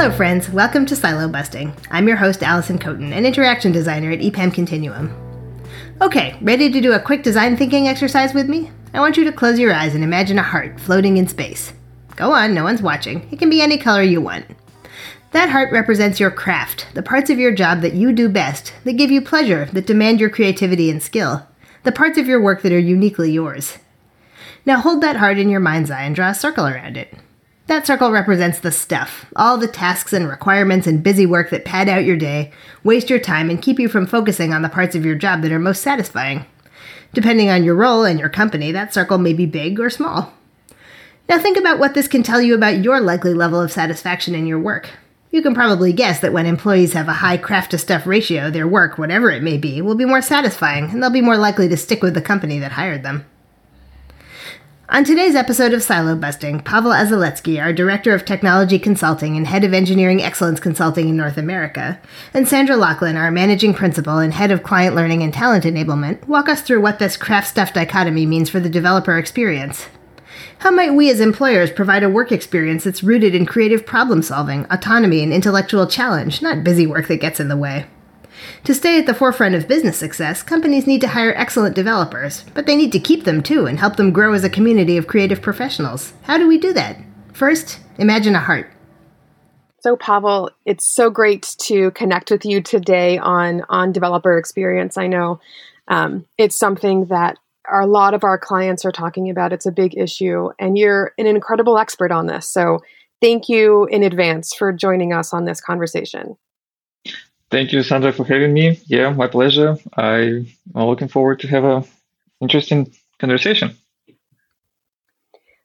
Hello, friends. Welcome to Silo Busting. I'm your host, Allison Coton, an interaction designer at EPAM Continuum. Okay, ready to do a quick design thinking exercise with me? I want you to close your eyes and imagine a heart floating in space. Go on, no one's watching. It can be any color you want. That heart represents your craft, the parts of your job that you do best, that give you pleasure, that demand your creativity and skill, the parts of your work that are uniquely yours. Now hold that heart in your mind's eye and draw a circle around it. That circle represents the stuff, all the tasks and requirements and busy work that pad out your day, waste your time, and keep you from focusing on the parts of your job that are most satisfying. Depending on your role and your company, that circle may be big or small. Now think about what this can tell you about your likely level of satisfaction in your work. You can probably guess that when employees have a high craft to stuff ratio, their work, whatever it may be, will be more satisfying and they'll be more likely to stick with the company that hired them. On today's episode of Silo Busting, Pavel Azaletskiy, our Director of Technology Consulting and Head of Engineering Excellence Consulting in North America, and Sandra Loughlin, our Managing Principal and Head of Client Learning and Talent Enablement, walk us through what this craft stuff dichotomy means for the developer experience. How might we as employers provide a work experience that's rooted in creative problem solving, autonomy, and intellectual challenge, not busy work that gets in the way? To stay at the forefront of business success, companies need to hire excellent developers, but they need to keep them too and help them grow as a community of creative professionals. How do we do that? First, imagine a heart. So Pavel, it's so great to connect with you today on on developer experience. I know um, it's something that a lot of our clients are talking about. It's a big issue, and you're an incredible expert on this. So thank you in advance for joining us on this conversation. Thank you, Sandra, for having me. Yeah, my pleasure. I'm looking forward to have a interesting conversation.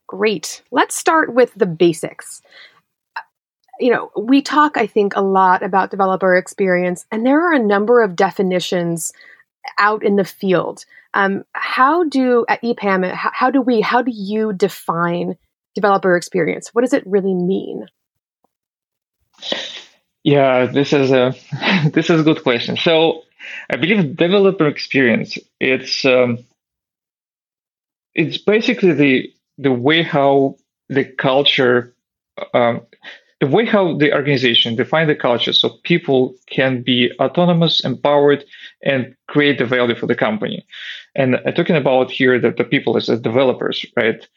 Great. Let's start with the basics. You know, we talk, I think, a lot about developer experience, and there are a number of definitions out in the field. Um, how do at EPAM? How, how do we? How do you define developer experience? What does it really mean? Yeah, this is a this is a good question. So I believe developer experience it's um, it's basically the the way how the culture um, the way how the organization define the culture so people can be autonomous empowered and create the value for the company and I'm talking about here that the people as the developers right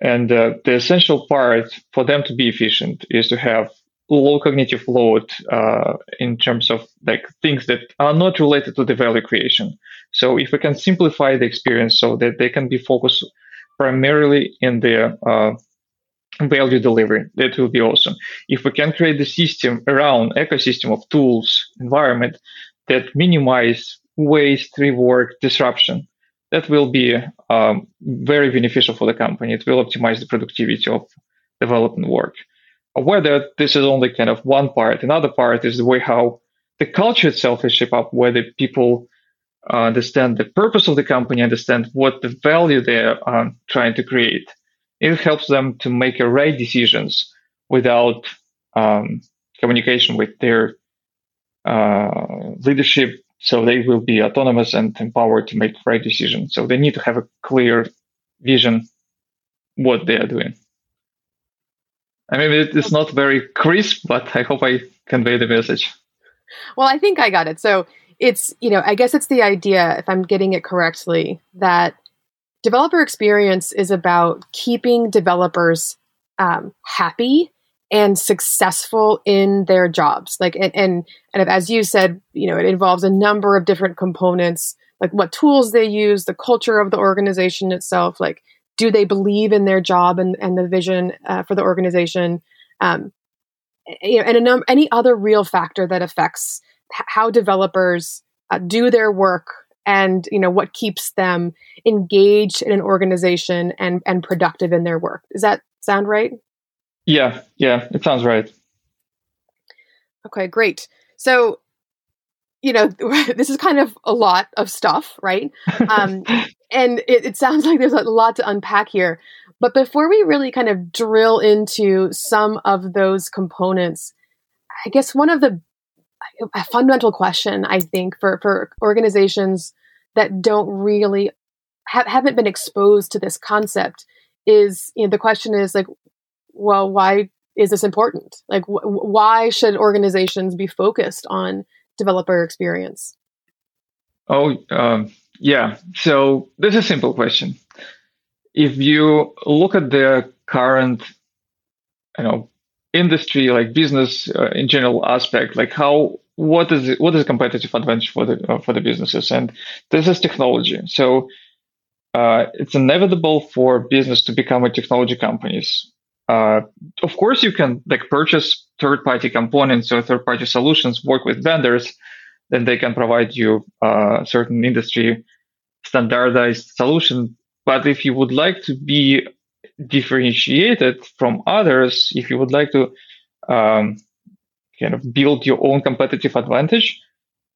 and uh, the essential part for them to be efficient is to have low cognitive load uh, in terms of like things that are not related to the value creation. So if we can simplify the experience so that they can be focused primarily in the uh, value delivery, that will be awesome. If we can create the system around ecosystem of tools, environment that minimize waste, rework, disruption, that will be um, very beneficial for the company. It will optimize the productivity of development work whether this is only kind of one part. Another part is the way how the culture itself is shaped up, whether people uh, understand the purpose of the company, understand what the value they are um, trying to create. It helps them to make right decisions without um, communication with their uh, leadership. So they will be autonomous and empowered to make right decisions. So they need to have a clear vision what they are doing. I mean, it's not very crisp, but I hope I convey the message. Well, I think I got it. So it's, you know, I guess it's the idea, if I'm getting it correctly, that developer experience is about keeping developers um, happy and successful in their jobs. Like, and, and, and as you said, you know, it involves a number of different components, like what tools they use, the culture of the organization itself, like do they believe in their job and, and the vision uh, for the organization? Um, you know, and a num- any other real factor that affects h- how developers uh, do their work and you know what keeps them engaged in an organization and and productive in their work. Does that sound right? Yeah yeah it sounds right. Okay great. So you know this is kind of a lot of stuff right? Um, and it, it sounds like there's a lot to unpack here. But before we really kind of drill into some of those components, I guess one of the a fundamental question I think for for organizations that don't really have, haven't been exposed to this concept is you know the question is like well why is this important? Like, wh- why should organizations be focused on developer experience? Oh, um, yeah. So this is a simple question. If you look at the current, you know, industry, like business uh, in general aspect, like how what is it, what is competitive advantage for the uh, for the businesses, and this is technology. So uh, it's inevitable for business to become a technology companies. Uh, of course, you can like purchase third-party components or third-party solutions, work with vendors, then they can provide you a certain industry standardized solution. But if you would like to be differentiated from others, if you would like to um, kind of build your own competitive advantage,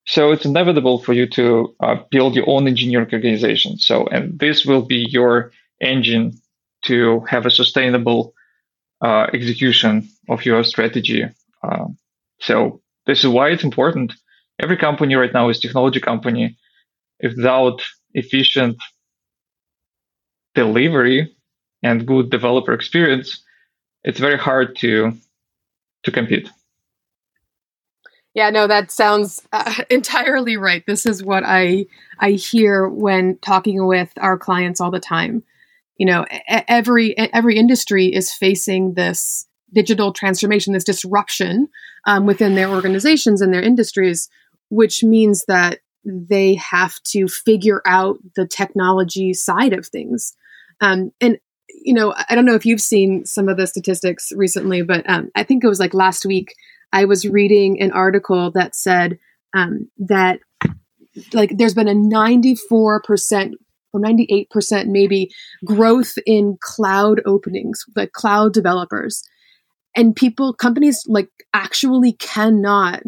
so it's inevitable for you to uh, build your own engineering organization. So, and this will be your engine to have a sustainable uh, execution of your strategy. Uh, so this is why it's important. Every company right now is technology company. Without efficient delivery and good developer experience, it's very hard to to compete. Yeah, no, that sounds uh, entirely right. This is what I I hear when talking with our clients all the time. You know, every every industry is facing this digital transformation, this disruption um, within their organizations and their industries, which means that they have to figure out the technology side of things. Um, and you know, I don't know if you've seen some of the statistics recently, but um, I think it was like last week I was reading an article that said um, that like there's been a 94% or 98% maybe growth in cloud openings, like cloud developers. And people, companies like actually cannot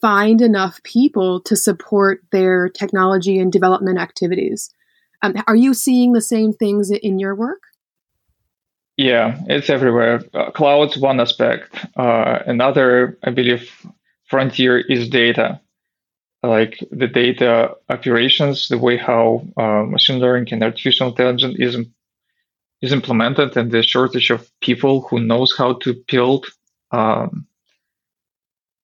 find enough people to support their technology and development activities. Um, are you seeing the same things in your work? Yeah, it's everywhere. Uh, cloud's one aspect. Uh, another, I believe, frontier is data. Like the data operations, the way how uh, machine learning and artificial intelligence is is implemented, and the shortage of people who knows how to build um,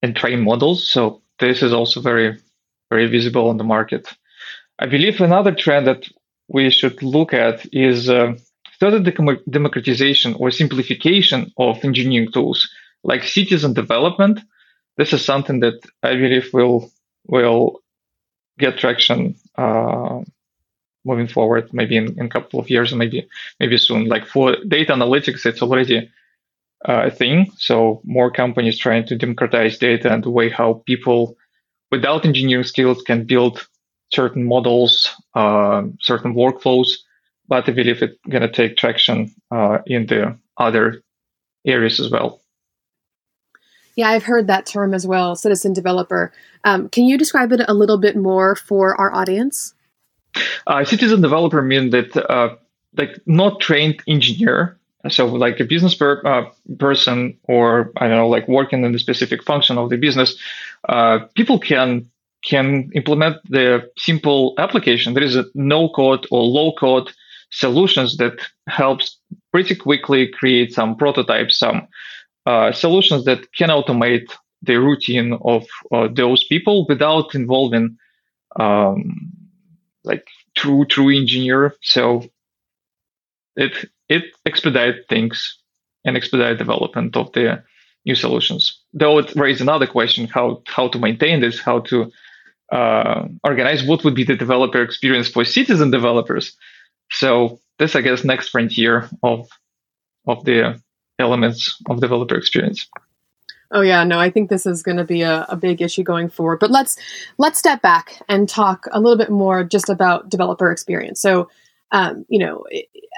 and train models. So this is also very, very visible on the market. I believe another trend that we should look at is uh, further democratization or simplification of engineering tools like citizen development. This is something that I believe will will get traction uh, moving forward, maybe in, in, a couple of years, maybe maybe soon. Like for data analytics, it's already a thing. So more companies trying to democratize data and the way how people without engineering skills can build certain models, uh, certain workflows but I believe it's going to take traction uh, in the other areas as well. Yeah, I've heard that term as well, citizen developer. Um, can you describe it a little bit more for our audience? Uh, citizen developer means that uh, like not trained engineer, so like a business per, uh, person or I don't know, like working in the specific function of the business, uh, people can can implement the simple application. There is a no code or low code solutions that helps pretty quickly create some prototypes, some uh, solutions that can automate the routine of uh, those people without involving um, like true true engineer. So it it expedite things and expedite development of the new solutions. Though it raises another question: how how to maintain this, how to uh, organize what would be the developer experience for citizen developers. So this, I guess, next frontier of of the elements of developer experience. Oh yeah, no, I think this is going to be a, a, big issue going forward. But let's let's step back and talk a little bit more just about developer experience. So, um, you know,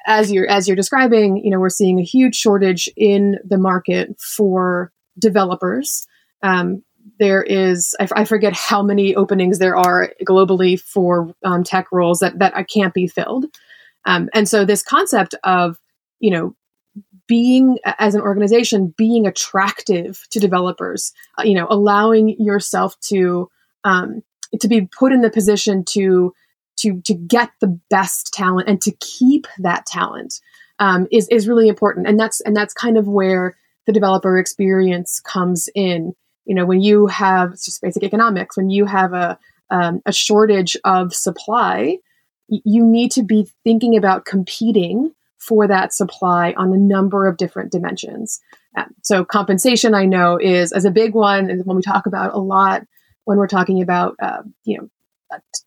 as you're as you're describing, you know, we're seeing a huge shortage in the market for developers. Um, there is I, f- I forget how many openings there are globally for um, tech roles that that can't be filled. Um, and so this concept of, you know, being as an organization being attractive to developers, uh, you know, allowing yourself to um, to be put in the position to to to get the best talent and to keep that talent um, is is really important. And that's and that's kind of where the developer experience comes in. You know, when you have it's just basic economics, when you have a um, a shortage of supply, you need to be thinking about competing for that supply on a number of different dimensions. Um, so compensation, I know, is as a big one, and when we talk about a lot when we're talking about uh, you know uh,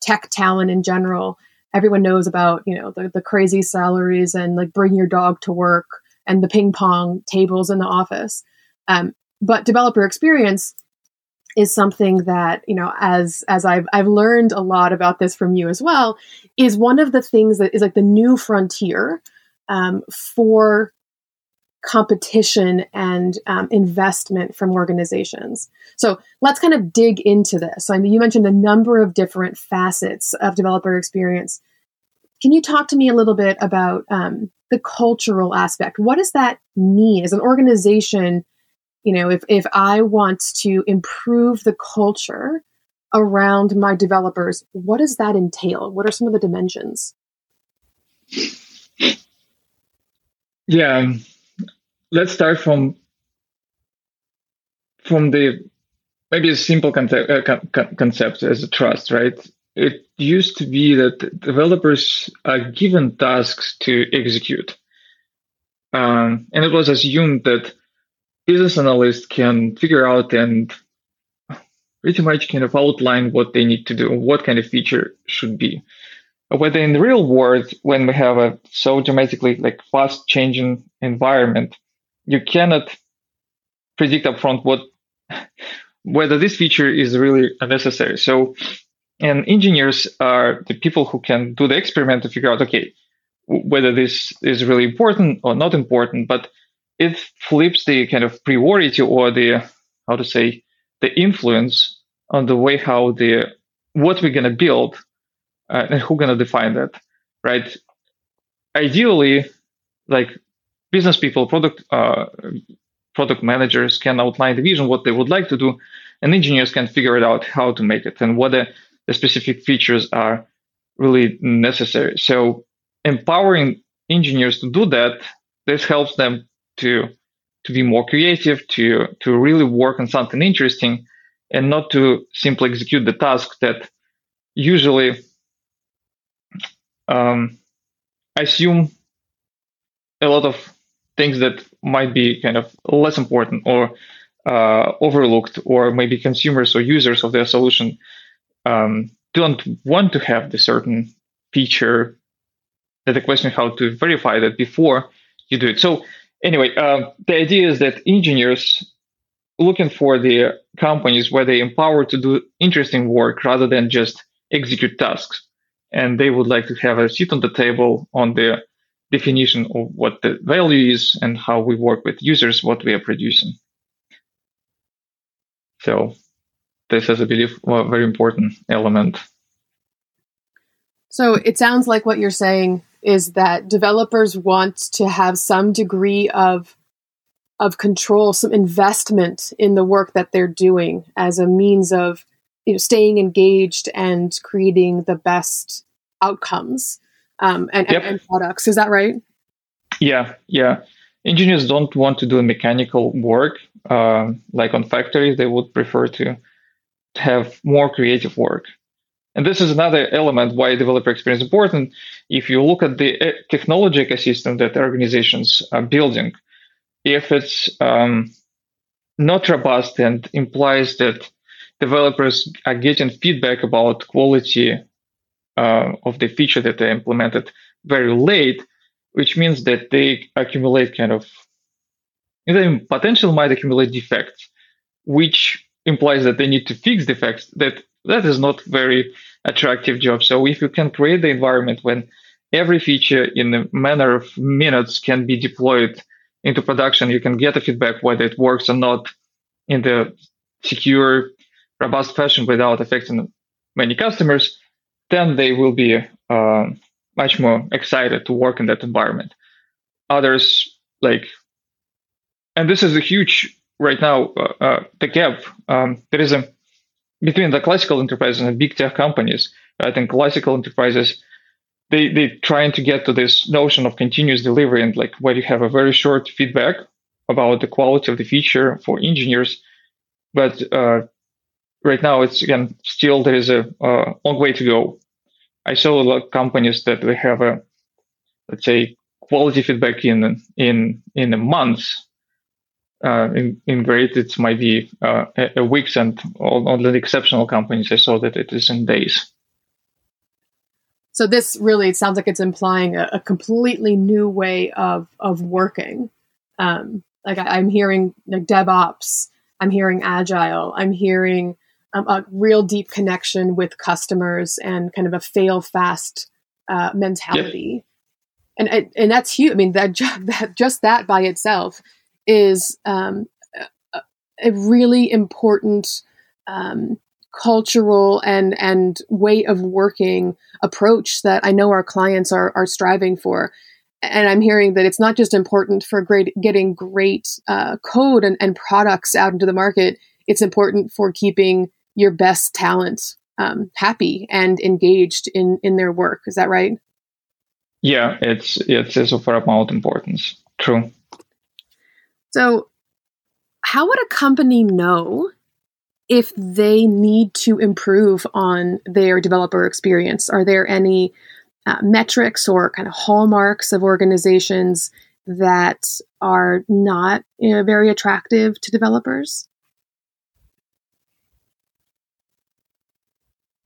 tech talent in general. Everyone knows about you know the, the crazy salaries and like bring your dog to work and the ping pong tables in the office. Um, but developer experience is something that you know as as I've I've learned a lot about this from you as well is one of the things that is like the new frontier um, for competition and um, investment from organizations. So let's kind of dig into this. I mean, you mentioned a number of different facets of developer experience. Can you talk to me a little bit about um, the cultural aspect? What does that mean as an organization? You know, if if I want to improve the culture around my developers, what does that entail? What are some of the dimensions? Yeah, let's start from from the maybe a simple concept, uh, concept as a trust, right? It used to be that developers are given tasks to execute, um, and it was assumed that business analysts can figure out and pretty much kind of outline what they need to do, what kind of feature should be. Whether in the real world, when we have a so dramatically like fast changing environment, you cannot predict upfront what whether this feature is really necessary. So, and engineers are the people who can do the experiment to figure out, okay, whether this is really important or not important. But it flips the kind of priority or the how to say the influence on the way how the what we're gonna build uh, and who gonna define that, right? Ideally, like business people, product uh, product managers can outline the vision, what they would like to do, and engineers can figure it out how to make it and what the, specific features are really necessary. So empowering engineers to do that, this helps them to to be more creative, to to really work on something interesting, and not to simply execute the task that usually um, assume a lot of things that might be kind of less important or uh, overlooked, or maybe consumers or users of their solution um, don't want to have the certain feature. That the question how to verify that before you do it. So anyway, uh, the idea is that engineers looking for the companies where they empower to do interesting work rather than just execute tasks, and they would like to have a seat on the table on the definition of what the value is and how we work with users, what we are producing. So this is, I believe, a very important element. So it sounds like what you're saying is that developers want to have some degree of of control, some investment in the work that they're doing as a means of you know staying engaged and creating the best outcomes um, and, yep. and, products. Is that right? Yeah, yeah. Engineers don't want to do mechanical work um, like on factories. They would prefer to have more creative work. And this is another element why developer experience is important. If you look at the uh, technology ecosystem that organizations are building, if it's um, not robust and implies that developers are getting feedback about quality uh, of the feature that they implemented very late, which means that they accumulate kind of the potential might accumulate defects, which implies that they need to fix defects. That that is not very attractive job. So if you can create the environment when every feature in a manner of minutes can be deployed into production, you can get a feedback whether it works or not in the secure, robust fashion without affecting many customers then they will be uh, much more excited to work in that environment. Others like, and this is a huge right now uh, uh, the gap. Um, there is a between the classical enterprises and big tech companies. I think classical enterprises they they trying to get to this notion of continuous delivery and like where you have a very short feedback about the quality of the feature for engineers. But uh, right now, it's again still there is a, a long way to go. I saw a lot of companies that they have a let's say quality feedback in in in a month. Uh, in, in great, it might be uh, a, a weeks, and on the exceptional companies, I saw that it is in days. So this really sounds like it's implying a, a completely new way of of working. Um, like I, am hearing like DevOps, I'm hearing Agile, I'm hearing um, a real deep connection with customers and kind of a fail fast uh, mentality. And, and and that's huge. I mean that, that just that by itself is um, a, a really important um, cultural and and way of working approach that I know our clients are are striving for. And I'm hearing that it's not just important for great getting great uh, code and, and products out into the market. It's important for keeping your best talent um, happy and engaged in in their work. Is that right? Yeah, it's it's of paramount importance. True. So, how would a company know if they need to improve on their developer experience? Are there any uh, metrics or kind of hallmarks of organizations that are not you know, very attractive to developers?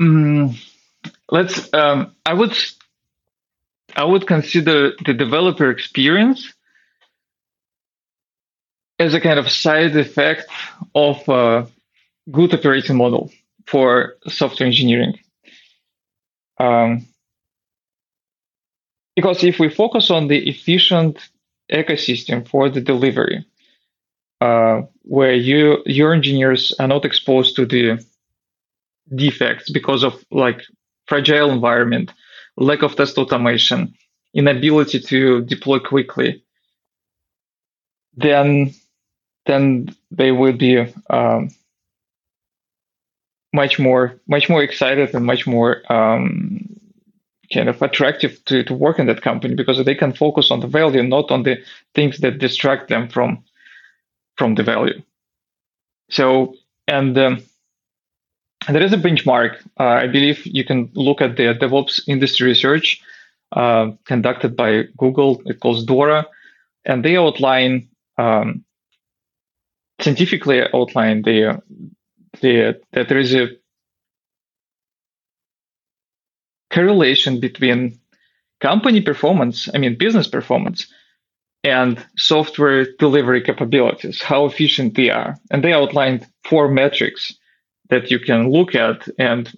Mm, let's. Um, I would. I would consider the developer experience as a kind of side effect of a good operating model for software engineering. Um, because if we focus on the efficient ecosystem for the delivery, uh, where you your engineers are not exposed to the defects because of like fragile environment, lack of test automation, inability to deploy quickly, then then they will be um, much more much more excited and much more um, kind of attractive to, to work in that company because they can focus on the value not on the things that distract them from from the value. So and um, there is a benchmark. Uh, i believe you can look at the devops industry research uh, conducted by google. It calls dora. And they outline um, scientifically outline the the, that there is a correlation between company performance, I mean business performance, and software delivery capabilities, how efficient they are. And they outlined four metrics that you can look at and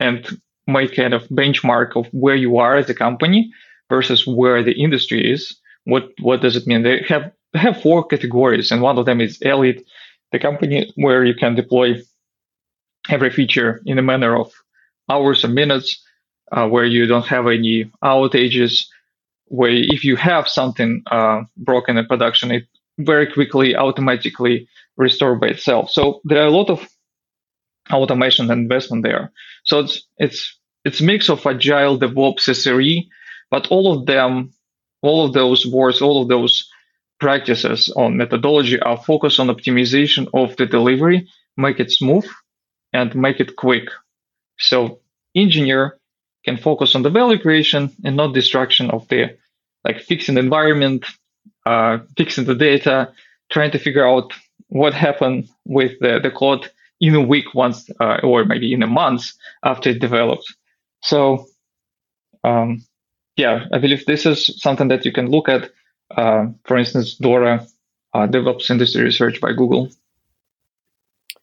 and make kind of benchmark of where you are as a company versus where the industry is. What what does it mean? They have have four categories, and one of them is elite the company where you can deploy every feature in a manner of hours or minutes, uh, where you don't have any outages, where if you have something uh, broken in production, it very quickly automatically restore by itself. So there are a lot of automation and investment there. So it's it's it's mix of agile DevOps SRE, but all of them, all of those words, all of those practices on methodology are focused on optimization of the delivery, make it smooth and make it quick. So engineer can focus on the value creation and not destruction of the like fixing the environment, uh, fixing the data, trying to figure out what happened with the, the code in a week once uh, or maybe in a month after it developed. So um, yeah, I believe this is something that you can look at uh, for instance, Dora uh, DevOps Industry Research by Google.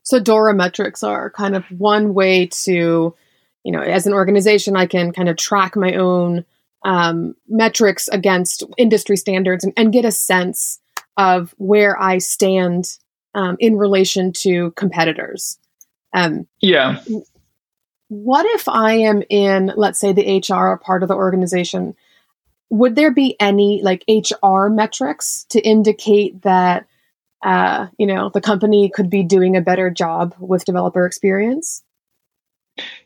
So Dora metrics are kind of one way to, you know, as an organization, I can kind of track my own um, metrics against industry standards and, and, get a sense of where I stand um, in relation to competitors. Um, yeah. What if I am in, let's say, the HR part of the organization would there be any like HR metrics to indicate that uh, you know the company could be doing a better job with developer experience?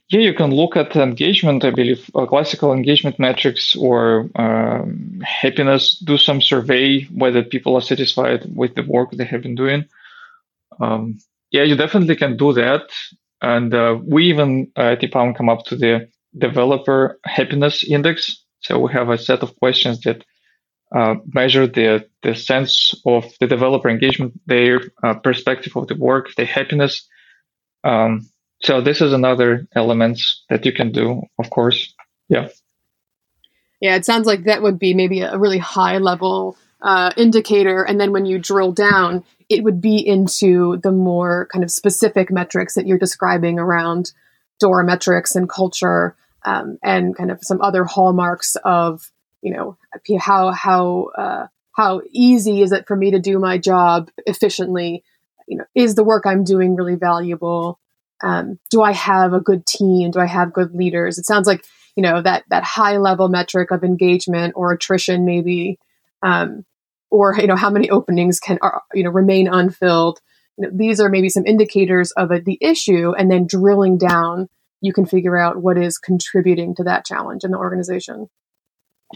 yeah, you can look at engagement, I believe, uh, classical engagement metrics or um, happiness, do some survey whether people are satisfied with the work they have been doing. Um, yeah, you definitely can do that. And uh, we even uh, at EPAM come up to the developer happiness index. So we have a set of questions that uh, measure the, the sense of the developer engagement, their uh, perspective of the work, their happiness. Um, so this is another element that you can do, of course. Yeah. Yeah, it sounds like that would be maybe a really high level uh, indicator. And then when you drill down, it would be into the more kind of specific metrics that you're describing around DORA metrics and culture um, and kind of some other hallmarks of, you know, how, how, uh, how easy is it for me to do my job efficiently? You know, is the work I'm doing really valuable? um, do I have a good team? Do I have good leaders? It sounds like you know that that high level metric of engagement or attrition, maybe, um, or you know how many openings can are, you know remain unfilled. You know, these are maybe some indicators of a, the issue, and then drilling down, you can figure out what is contributing to that challenge in the organization.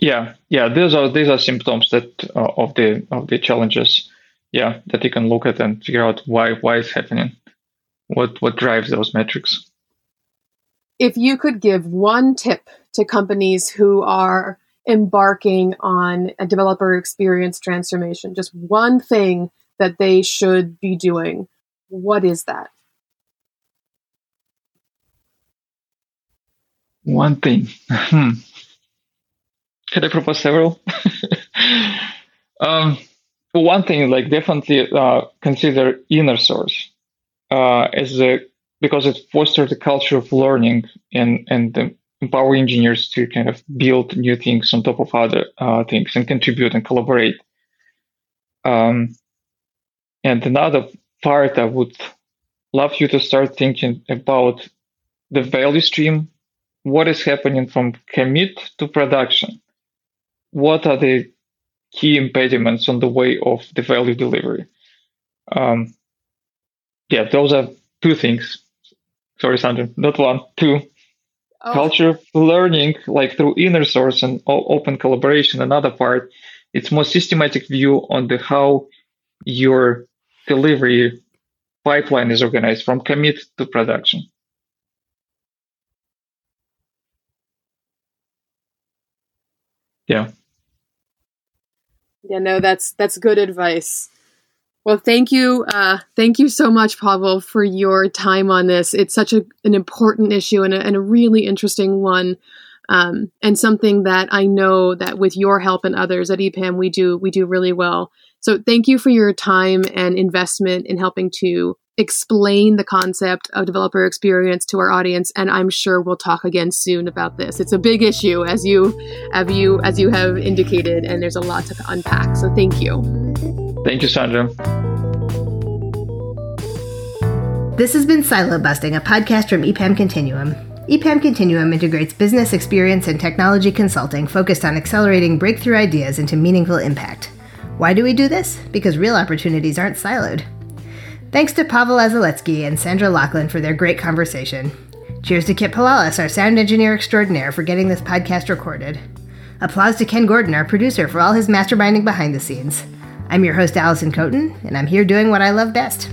Yeah, yeah, these are these are symptoms that uh, of the of the challenges. Yeah, that you can look at and figure out why why it's happening what what drives those metrics if you could give one tip to companies who are embarking on a developer experience transformation. Just one thing that they should be doing. What is that? One thing. Hmm. could i propose several? Um, one thing like definitely uh, consider inner source. Uh, as a because it fosters the culture of learning and and empower engineers to kind of build new things on top of other uh, things and contribute and collaborate. Um, and another part I would love you to start thinking about the value stream. What is happening from commit to production? What are the key impediments on the way of the value delivery? Um, yeah, those are two things. Sorry, Sandra, not one, two. Oh. Culture of learning, like through inner source and open collaboration. Another part, it's more systematic view on the how your delivery pipeline is organized from commit to production. Yeah. Yeah, no, that's that's good advice. Well, thank you. Uh, thank you so much, Pavel, for your time on this. It's such a, an important issue and a, and a really interesting one. Um, and something that I know that with your help and others at EPAM, we do, we do really well. So thank you for your time and investment in helping to explain the concept of developer experience to our audience and i'm sure we'll talk again soon about this it's a big issue as you have you as you have indicated and there's a lot to unpack so thank you Thank you, Sandra. This has been Silo Busting, a podcast from EPAM Continuum. EPAM Continuum integrates business experience and technology consulting focused on accelerating breakthrough ideas into meaningful impact. Why do we do this? Because real opportunities aren't siloed. Thanks to Pavel Azaletskiy and Sandra Loughlin for their great conversation. Cheers to Kit Palalis, our sound engineer extraordinaire, for getting this podcast recorded. Applause to Ken Gordon, our producer, for all his masterminding behind the scenes. I'm your host, Allison Coaten, and I'm here doing what I love best